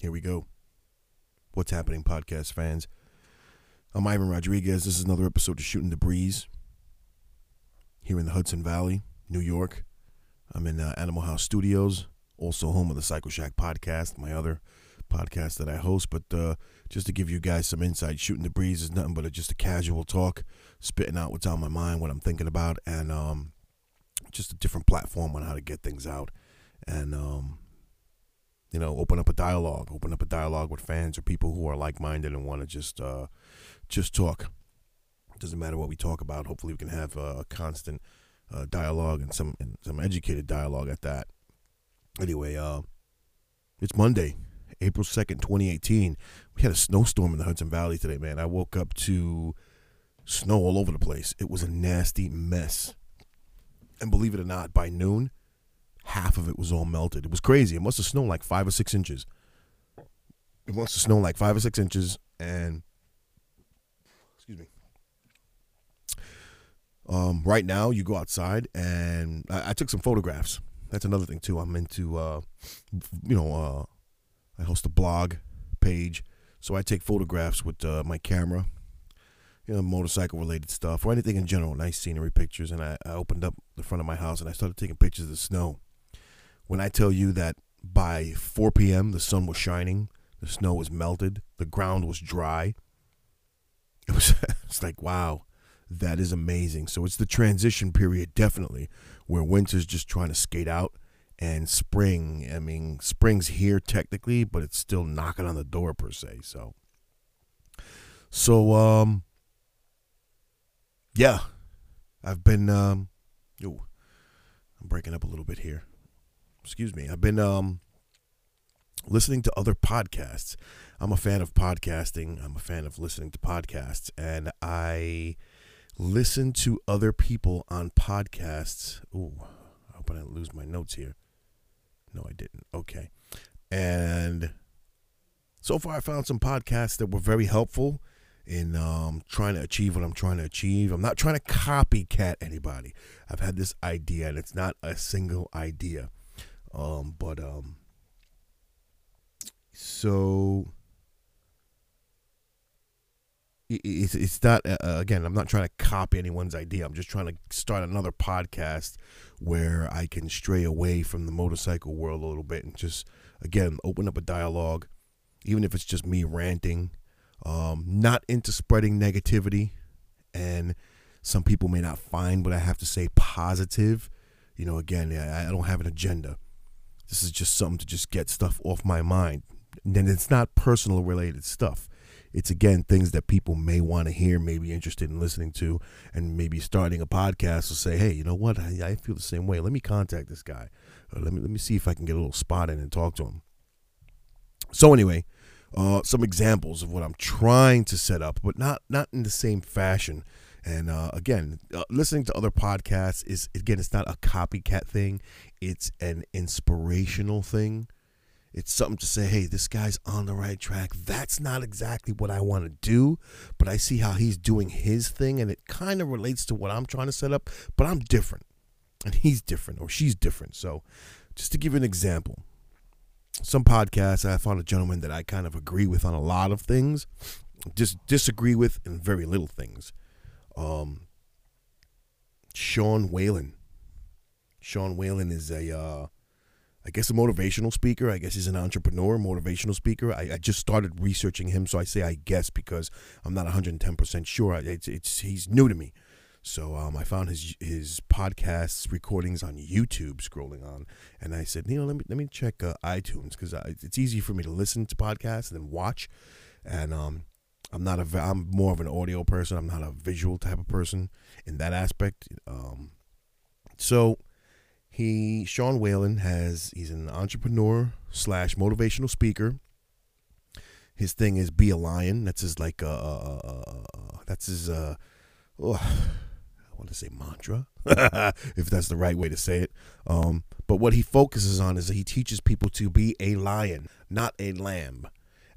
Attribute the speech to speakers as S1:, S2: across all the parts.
S1: Here we go. What's happening, podcast fans? I'm Ivan Rodriguez. This is another episode of Shooting the Breeze here in the Hudson Valley, New York. I'm in uh, Animal House Studios, also home of the Psycho Shack podcast, my other podcast that I host. But uh, just to give you guys some insight, Shooting the Breeze is nothing but a, just a casual talk, spitting out what's on my mind, what I'm thinking about, and um, just a different platform on how to get things out. And um, you know, open up a dialogue, open up a dialogue with fans or people who are like-minded and want to just uh, just talk. It doesn't matter what we talk about. Hopefully, we can have a constant uh, dialogue and some and some educated dialogue at that. Anyway, uh, it's Monday, April second, twenty eighteen. We had a snowstorm in the Hudson Valley today, man. I woke up to snow all over the place. It was a nasty mess. And believe it or not, by noon, half of it was all melted. It was crazy. It must have snowed like five or six inches. It must have snowed like five or six inches, and excuse me. Um, right now, you go outside, and I, I, took some photographs. That's another thing too. I'm into, uh, you know, uh, I host a blog page, so I take photographs with uh, my camera. You know, motorcycle related stuff or anything in general, nice scenery pictures. And I, I opened up the front of my house and I started taking pictures of the snow. When I tell you that by 4 p.m. the sun was shining, the snow was melted, the ground was dry, it was it's like wow, that is amazing. So it's the transition period definitely where winter's just trying to skate out and spring, I mean, spring's here technically, but it's still knocking on the door per se. So so um yeah, I've been um, ooh, I'm breaking up a little bit here. Excuse me. I've been um listening to other podcasts. I'm a fan of podcasting. I'm a fan of listening to podcasts, and I listen to other people on podcasts. Ooh, I hope I didn't lose my notes here. No, I didn't. Okay, and so far I found some podcasts that were very helpful in um, trying to achieve what I'm trying to achieve. I'm not trying to copycat anybody. I've had this idea, and it's not a single idea. Um, but um, so it's it's not uh, again. I'm not trying to copy anyone's idea. I'm just trying to start another podcast where I can stray away from the motorcycle world a little bit and just again open up a dialogue, even if it's just me ranting um, not into spreading negativity, and some people may not find what I have to say positive. You know, again, I, I don't have an agenda. This is just something to just get stuff off my mind. And then it's not personal related stuff. It's again things that people may want to hear, may be interested in listening to, and maybe starting a podcast will say, "Hey, you know what? I, I feel the same way. Let me contact this guy. Or let me let me see if I can get a little spot in and talk to him." So anyway, uh, some examples of what I'm trying to set up, but not not in the same fashion. And uh, again, uh, listening to other podcasts is again, it's not a copycat thing; it's an inspirational thing. It's something to say, hey, this guy's on the right track. That's not exactly what I want to do, but I see how he's doing his thing, and it kind of relates to what I'm trying to set up. But I'm different, and he's different, or she's different. So, just to give you an example, some podcasts, I found a gentleman that I kind of agree with on a lot of things, just disagree with in very little things. Um, Sean Whalen. Sean Whalen is a, uh, I guess, a motivational speaker. I guess he's an entrepreneur, motivational speaker. I, I, just started researching him, so I say I guess because I'm not 110% sure. It's, it's he's new to me. So um, I found his his podcasts recordings on YouTube scrolling on, and I said, you know, let me let me check uh, iTunes because it's easy for me to listen to podcasts and then watch, and um, I'm not a I'm more of an audio person. I'm not a visual type of person in that aspect. Um, so he Sean Whalen has he's an entrepreneur slash motivational speaker. His thing is be a lion. That's his like uh, uh, uh, uh that's his uh. Oh, want to say mantra, if that's the right way to say it. Um, but what he focuses on is that he teaches people to be a lion, not a lamb.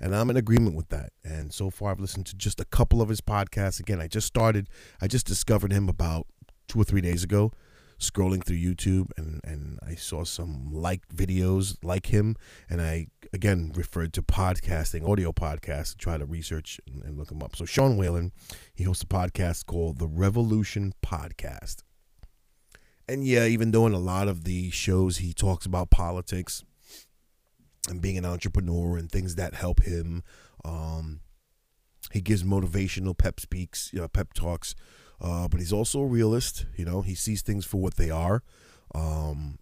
S1: And I'm in agreement with that. And so far, I've listened to just a couple of his podcasts. Again, I just started, I just discovered him about two or three days ago. scrolling through YouTube and, and I saw some liked videos like him. And I, again, referred to podcasting, audio podcasts, to try to research and, and look him up. So, Sean Whalen, he hosts a podcast called The Revolution Podcast. And yeah, even though in a lot of the shows he talks about politics and being an entrepreneur and things that help him, um, he gives motivational pep speaks, you know, pep talks uh, but he's also a realist. You know, he sees things for what they are. Um,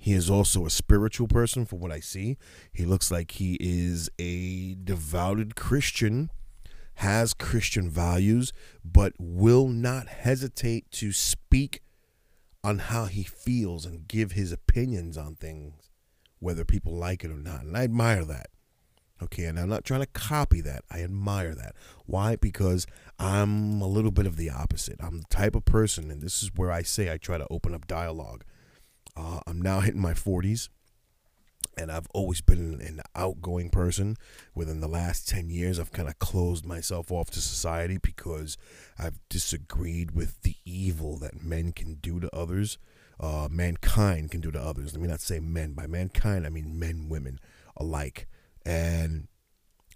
S1: he is also a spiritual person, from what I see. He looks like he is a devoted Christian, has Christian values, but will not hesitate to speak on how he feels and give his opinions on things, whether people like it or not. And I admire that. Okay, and I'm not trying to copy that. I admire that. Why? Because I'm a little bit of the opposite. I'm the type of person, and this is where I say I try to open up dialogue. Uh, I'm now hitting my 40s, and I've always been an outgoing person. Within the last 10 years, I've kind of closed myself off to society because I've disagreed with the evil that men can do to others, uh, mankind can do to others. Let me not say men. By mankind, I mean men, women alike and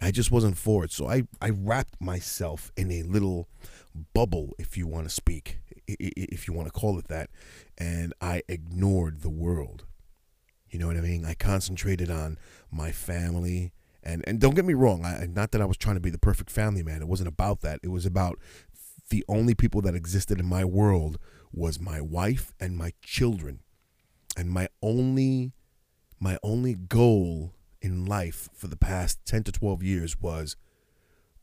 S1: I just wasn't for it. So I, I wrapped myself in a little bubble, if you want to speak, if you want to call it that, and I ignored the world. You know what I mean? I concentrated on my family. And, and don't get me wrong, I, not that I was trying to be the perfect family man. It wasn't about that. It was about the only people that existed in my world was my wife and my children. And my only my only goal in life for the past 10 to 12 years was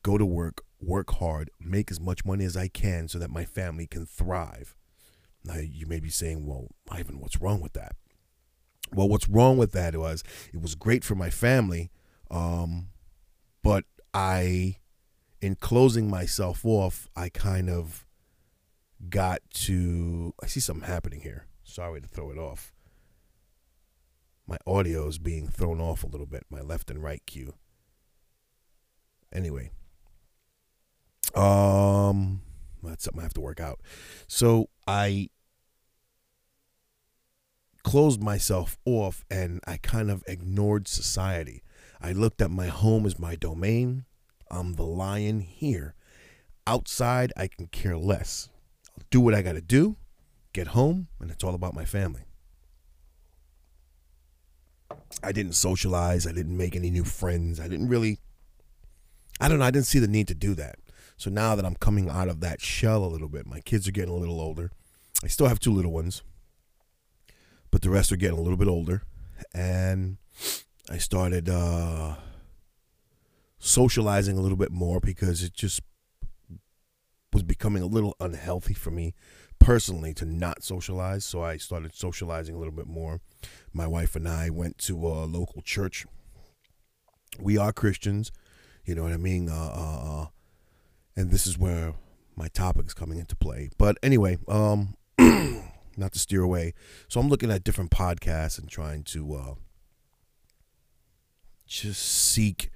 S1: go to work, work hard, make as much money as I can so that my family can thrive. Now, you may be saying, well, Ivan, what's wrong with that? Well, what's wrong with that was it was great for my family, um, but I, in closing myself off, I kind of got to. I see something happening here. Sorry to throw it off my audio is being thrown off a little bit, my left and right cue. Anyway, um, that's something I have to work out. So I closed myself off and I kind of ignored society. I looked at my home as my domain. I'm the lion here. Outside, I can care less. I'll do what I got to do, get home, and it's all about my family. I didn't socialize. I didn't make any new friends. I didn't really, I don't know. I didn't see the need to do that. So now that I'm coming out of that shell a little bit, my kids are getting a little older. I still have two little ones, but the rest are getting a little bit older. And I started uh, socializing a little bit more because it just was becoming a little unhealthy for me personally to not socialize. So I started socializing a little bit more my wife and I went to a local church. We are Christians, you know what I mean? Uh, uh, uh, and this is where my topic is coming into play. But anyway, um, not to steer away. So I'm looking at different podcasts and trying to uh, just seek,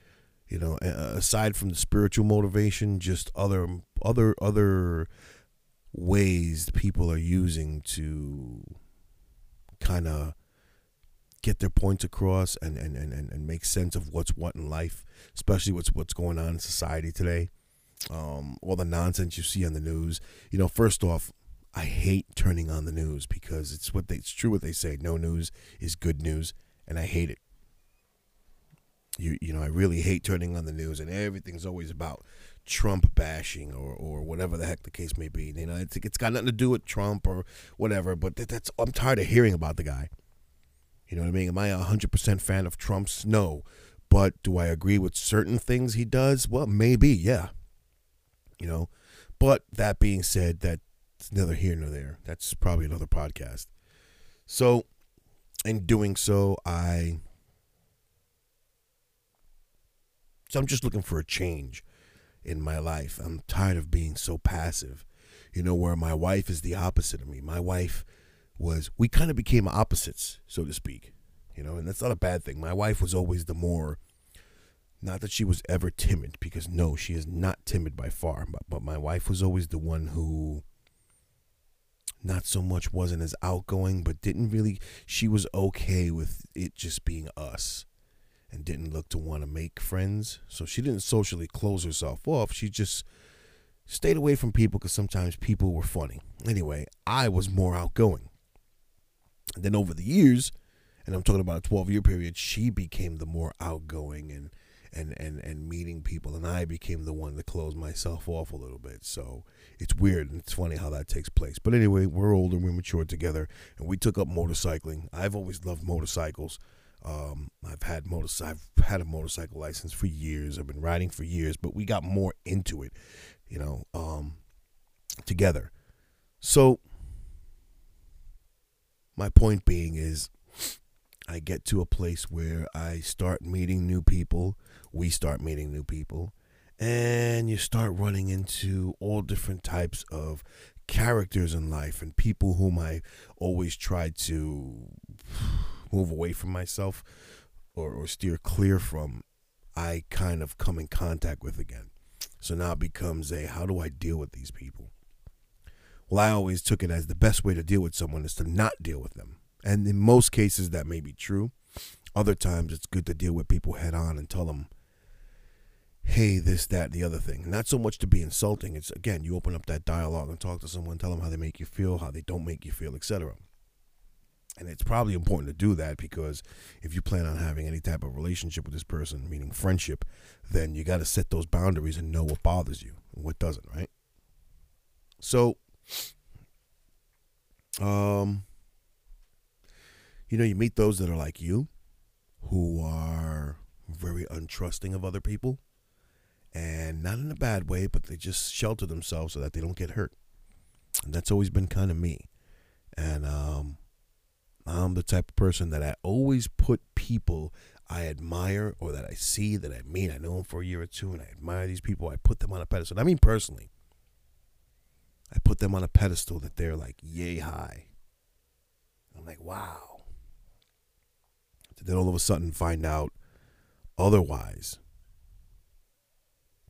S1: you know, aside from the spiritual motivation, just other other other ways people are using to kind of get their points across and, and, and, and make sense of what's what in life, especially what's what's going on in society today. Um, all the nonsense you see on the news. You know, first off, I hate turning on the news because it's what they, it's true what they say. No news is good news, and I hate it. You you know, I really hate turning on the news, and everything's always about Trump bashing or, or whatever the heck the case may be. You know, it's, it's got nothing to do with Trump or whatever. But that, that's I'm tired of hearing about the guy. You know what I mean? Am I a 100% fan of Trump's? No. But do I agree with certain things he does? Well, maybe, yeah. You know, but that being said, neither here nor there. That's probably another podcast. So, in doing so, I. So I'm just looking for a change in my life. I'm tired of being so passive. You know, where my wife is the opposite of me. My wife was we kind of became opposites, so to speak. You know, and that's not a bad thing. My wife was always the more not that she was ever timid because no, she is not timid by far, but but my wife was always the one who not so much wasn't as outgoing, but didn't really, she was okay with it just being us and didn't look to want to make friends. So she didn't socially close herself off. She just stayed away from people because sometimes people were funny. Anyway, I was more outgoing. And then over the years, and I'm talking about a 12 year period, she became the more outgoing and and and and meeting people and I became the one to close myself off a little bit. So it's weird and it's funny how that takes place. But anyway, we're older, we're matured together, and we took up motorcycling. I've always loved motorcycles. Um, I've had motor I've had a motorcycle license for years. I've been riding for years, but we got more into it, you know, um, together. So my point being is I get to a place where I start meeting new people we start meeting new people and you start running into all different types of characters in life and people whom I always tried to move away from myself or, or steer clear from, I kind of come in contact with again. So now it becomes a how do I deal with these people? Well, I always took it as the best way to deal with someone is to not deal with them. And in most cases, that may be true. Other times, it's good to deal with people head on and tell them hey, this, that, the other thing. Not so much to be insulting. It's again, you open up that dialogue and talk to someone, tell them how they make you feel, how they don't make you feel, etc. And it's probably important to do that because if you plan on having any type of relationship with this person, meaning friendship, then you got to set those boundaries and know what bothers you and what doesn't, right? So, um, you know, you meet those that are like you, who are very untrusting of other people and not in a bad way, but they just shelter themselves so that they don't get hurt. And that's always been kind of me. And um, I'm the type of person that I always put people I admire or that I see that I meet. I know them for a year or two, and I admire these people. I put them on a pedestal. I mean, personally, I put them on a pedestal that they're like yay high. I'm like, wow. Then all of a sudden find out otherwise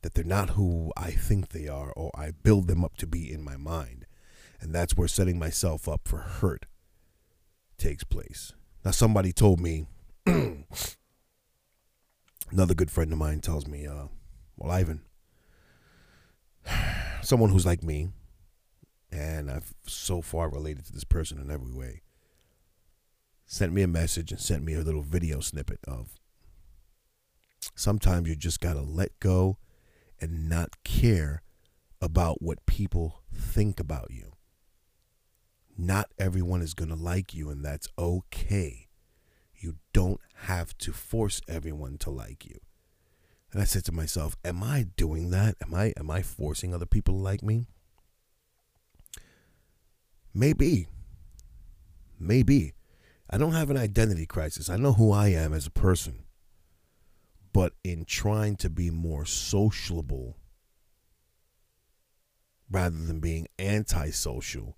S1: that they're not who I think they are or I build them up to be in my mind. And that's where setting myself up for hurt takes place. Now, somebody told me, another good friend of mine tells me, uh, well, Ivan, someone who's like me, and I've so far related to this person in every way, sent me a message and sent me a little video snippet of sometimes you just got to let go and not care about what people think about you. Not everyone is going to like you, and that's okay. You don't have to force everyone to like you. And I said to myself, am I doing that? Am I am I forcing other people to like me? Maybe. Maybe. I don't have an identity crisis. I know who I am as a person. But in trying to be more sociable rather than being antisocial,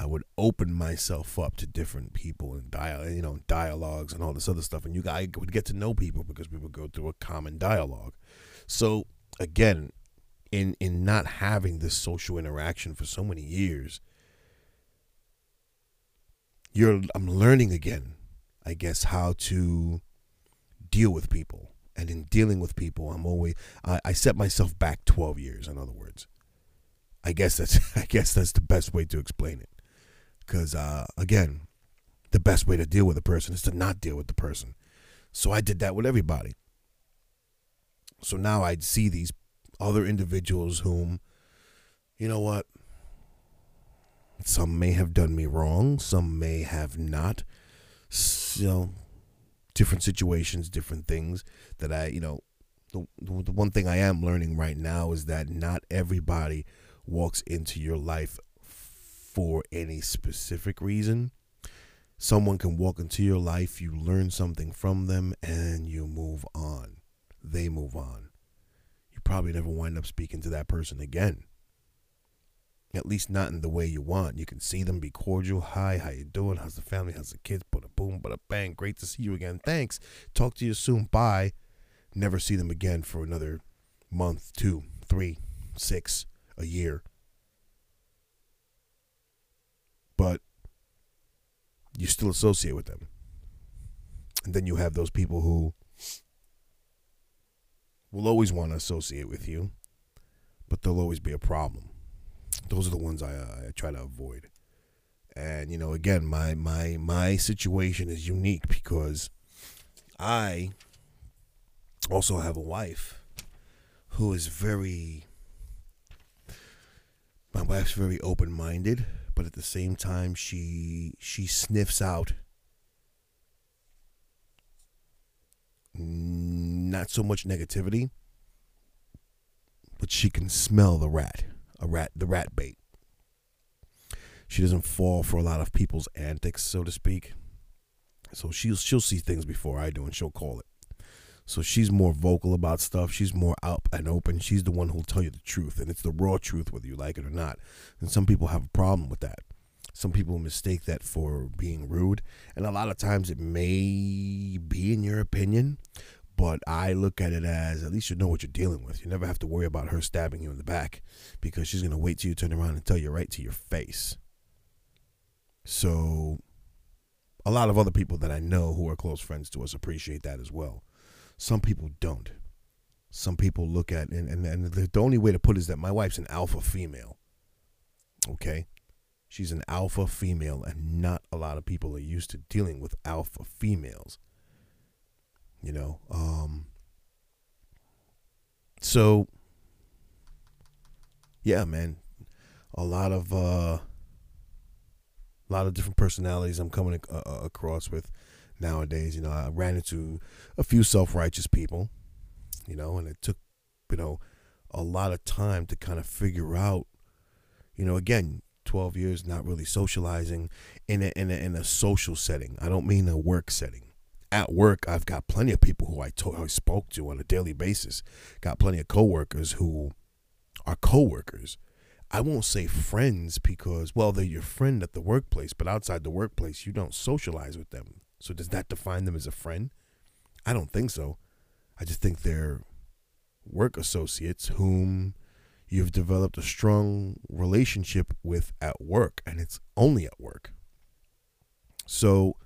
S1: I would open myself up to different people and dial, you know, dialogues and all this other stuff. And you guys would get to know people because we would go through a common dialogue. So again, in in not having this social interaction for so many years, you're I'm learning again, I guess, how to deal with people and in dealing with people, I'm always I, I set myself back 12 years. In other words, I guess that's I guess that's the best way to explain it. Because uh, again, the best way to deal with a person is to not deal with the person. So I did that with everybody. So now I'd see these other individuals whom, you know what, some may have done me wrong, some may have not. You know, different situations, different things that I, you know, the, the one thing I am learning right now is that not everybody walks into your life for any specific reason. Someone can walk into your life, you learn something from them, and you move on. They move on. You probably never wind up speaking to that person again. At least not in the way you want. You can see them, be cordial. Hi, how you doing? How's the family? How's the kids? But a boom, but a bang. Great to see you again. Thanks. Talk to you soon. Bye. Never see them again for another month, two, three, six, a year. but you still associate with them. And then you have those people who will always want to associate with you, but there'll always be a problem. Those are the ones I, uh, I try to avoid. And you know, again, my my my situation is unique because I also have a wife who is very my wife's very open-minded, but at the same time she she sniffs out not so much negativity, but she can smell the rat, a rat, the rat bait. She doesn't fall for a lot of people's antics, so to speak. So she'll she'll see things before I do, and she'll call it. So she's more vocal about stuff. She's more up and open. She's the one who'll tell you the truth, and it's the raw truth, whether you like it or not. And some people have a problem with that. Some people mistake that for being rude, and a lot of times it may be in your opinion, but I look at it as at least you know what you're dealing with. You never have to worry about her stabbing you in the back because she's gonna wait till you turn around and tell you right to your face. So, a lot of other people that I know who are close friends to us appreciate that as well. Some people don't. Some people look at and, and, and the only way to put it is that my wife's an alpha female. Okay? She's an alpha female, and not a lot of people are used to dealing with alpha females. You know, um, so yeah, man, a lot of uh, a lot of different personalities I'm coming uh, uh, across with nowadays. You know, I ran into a few self righteous people, you know, and it took, you know, a lot of time to kind of figure out, you know, again, 12 years not really socializing in a, in a, in a social setting. I don't mean a work setting. At work, I've got plenty of people who I, told, I spoke to on a daily basis. Got plenty of coworkers who are coworkers. I won't say friends because, well, they're your friend at the workplace, but outside the workplace, you don't socialize with them. So does that define them as a friend? I don't think so. I just think they're work associates whom you've developed a strong relationship with at work, and it's only at work. So,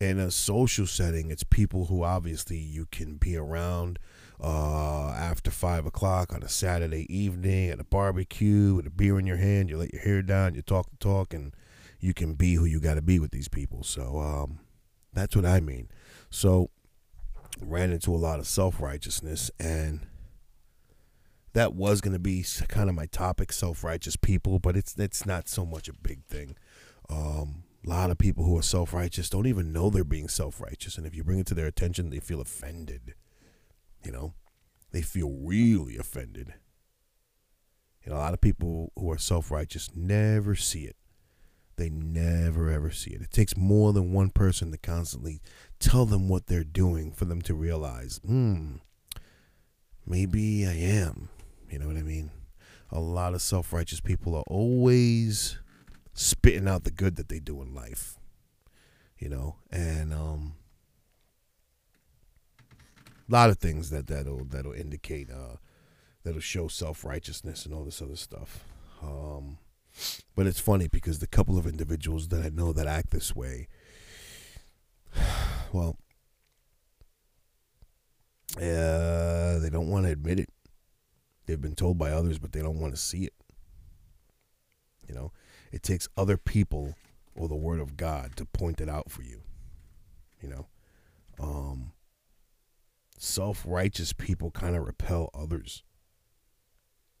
S1: in a social setting, it's people who obviously you can be around uh, after five o'clock on a Saturday evening at a barbecue with a beer in your hand. You let your hair down, you talk the talk, and you can be who you got to be with these people. So, um, that's what I mean. So ran into a lot of self righteousness, and that was going to be kind of my topic: self righteous people. But it's it's not so much a big thing. Um, a lot of people who are self righteous don't even know they're being self righteous, and if you bring it to their attention, they feel offended. You know, they feel really offended. And a lot of people who are self righteous never see it they never ever see it. It takes more than one person to constantly tell them what they're doing for them to realize, hmm, maybe I am. You know what I mean? A lot of self righteous people are always spitting out the good that they do in life. You know, and um a lot of things that that'll that'll indicate uh that'll show self righteousness and all this other stuff. Um but it's funny because the couple of individuals that I know that act this way, well, uh, they don't want to admit it. They've been told by others, but they don't want to see it. You know, it takes other people or the word of God to point it out for you. You know, um, self righteous people kind of repel others.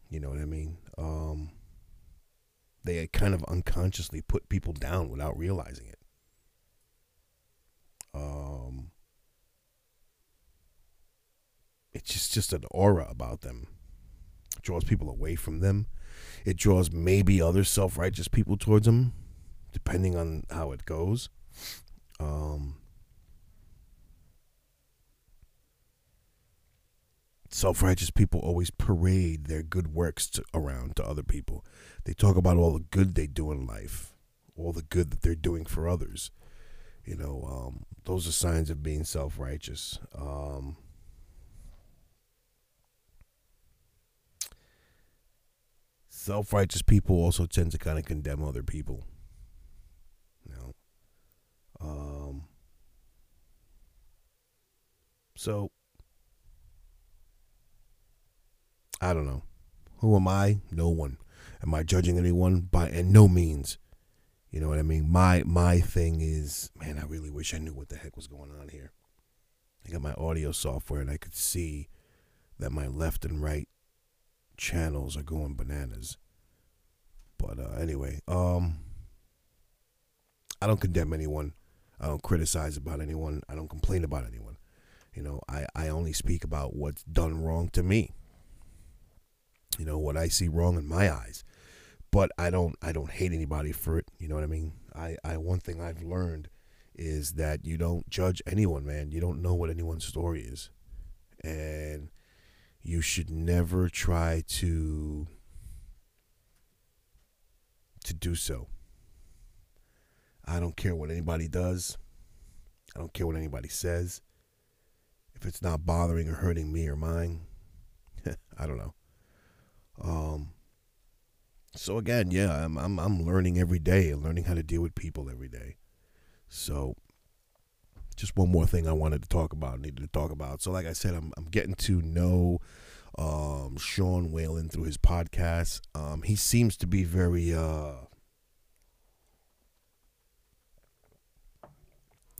S1: You know what I mean? Um, they kind of unconsciously put people down without realizing it. Um, it's just just an aura about them. It draws people away from them. It draws maybe other self righteous people towards them, depending on how it goes. Um, self righteous people always parade their good works to, around to other people. They talk about all the good they do in life, all the good that they're doing for others. You know, um, those are signs of being self righteous. Um, self righteous people also tend to kind of condemn other people. You know. Um. So I don't know. Who am I? No one. Am I judging anyone? By and no means. You know what I mean? My my thing is, man, I really wish I knew what the heck was going on here. I got my audio software and I could see that my left and right channels are going bananas. But uh, anyway, um I don't condemn anyone. I don't criticize about anyone. I don't complain about anyone. You know, I, I only speak about what's done wrong to me you know what I see wrong in my eyes. But I don't I don't hate anybody for it. You know what I mean? I, I one thing I've learned is that you don't judge anyone, man. You don't know what anyone's story is. And you should never try to to do so. I don't care what anybody does. I don't care what anybody says. If it's not bothering or hurting me or mine, I don't know. Um, so again, yeah, I'm, I'm I'm learning every day, learning how to deal with people every day. So just one more thing I wanted to talk about, needed to talk about. So like I said, I'm I'm getting to know um, Sean Whalen through his podcast. Um, he seems to be very uh,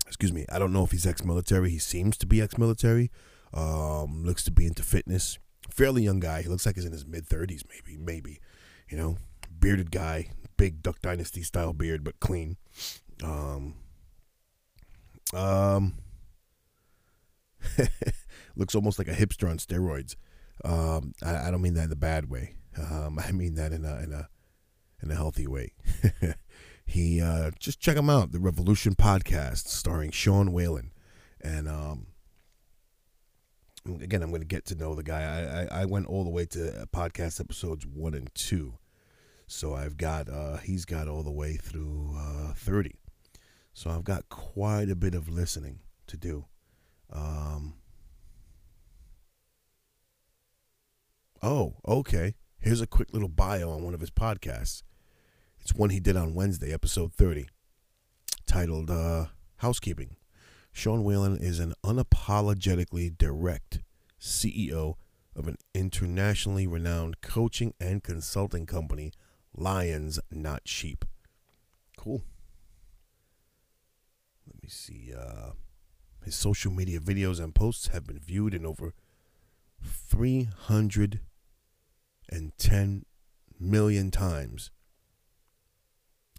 S1: excuse me. I don't know if he's ex-military. He seems to be ex-military. Um, looks to be into fitness fairly young guy. He looks like he's in his mid thirties, maybe, maybe. You know, bearded guy, big Duck Dynasty style beard, but clean. Um, um, looks almost like a hipster on steroids. Um, I, I don't mean that in a bad way. Um, I mean that in a in a in a healthy way. he uh, just check him out, the Revolution podcast starring Sean Whalen, and um, again, I'm going to get to know the guy. I, I, I, went all the way to podcast episodes one and two. So I've got, uh, he's got all the way through uh, 30. So I've got quite a bit of listening to do. Um, oh, okay. Here's a quick little bio on one of his podcasts. It's one he did on Wednesday, episode 30, titled uh, Housekeeping. Sean Whalen is an unapologetically direct CEO of an internationally renowned coaching and consulting company, Lions Not Sheep. Cool. Let me see. Uh, his social media videos and posts have been viewed in over 310 million times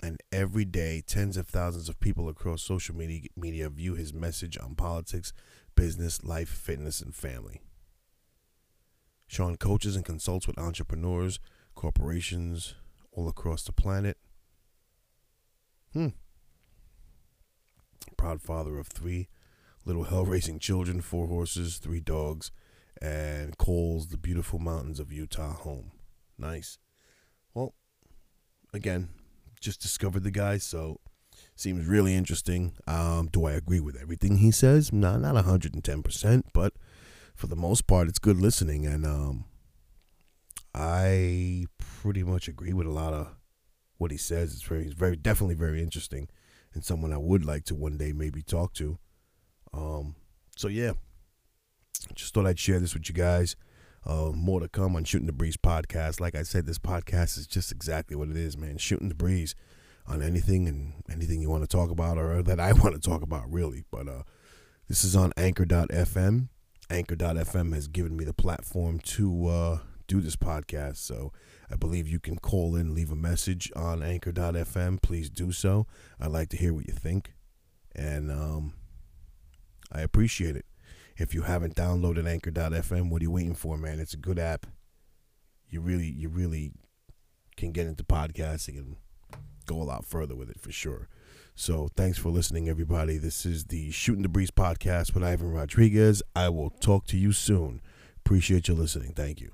S1: and every day tens of thousands of people across social media, media view his message on politics, business, life, fitness, and family. Sean coaches and consults with entrepreneurs, corporations all across the planet. Hmm. Proud father of three little hell raising children, four horses, three dogs, and calls the beautiful mountains of Utah home. Nice. Well, again, just discovered the guy, so seems really interesting. Um, do I agree with everything he says? No, not ten percent, but for the most part, it's good listening, and um, I pretty much agree with a lot of what he says. It's very, it's very, definitely very interesting, and someone I would like to one day maybe talk to. Um, so yeah, just thought I'd share this with you guys. Uh, more to come on Shooting the Breeze podcast. Like I said, this podcast is just exactly what it is, man. Shooting the breeze on anything and anything you want to talk about or that I want to talk about, really. But uh, this is on Anchor.fm. Anchor.fm has given me the platform to uh, do this podcast. So I believe you can call in, leave a message on Anchor.fm. Please do so. I'd like to hear what you think. And um, I appreciate it. If you haven't downloaded Anchor.fm, what are you waiting for, man? It's a good app. You really, you really can get into podcasting and go a lot further with it for sure. So thanks for listening, everybody. This is the Shooting the Breeze podcast with Ivan Rodriguez. I will talk to you soon. Appreciate you listening. Thank you.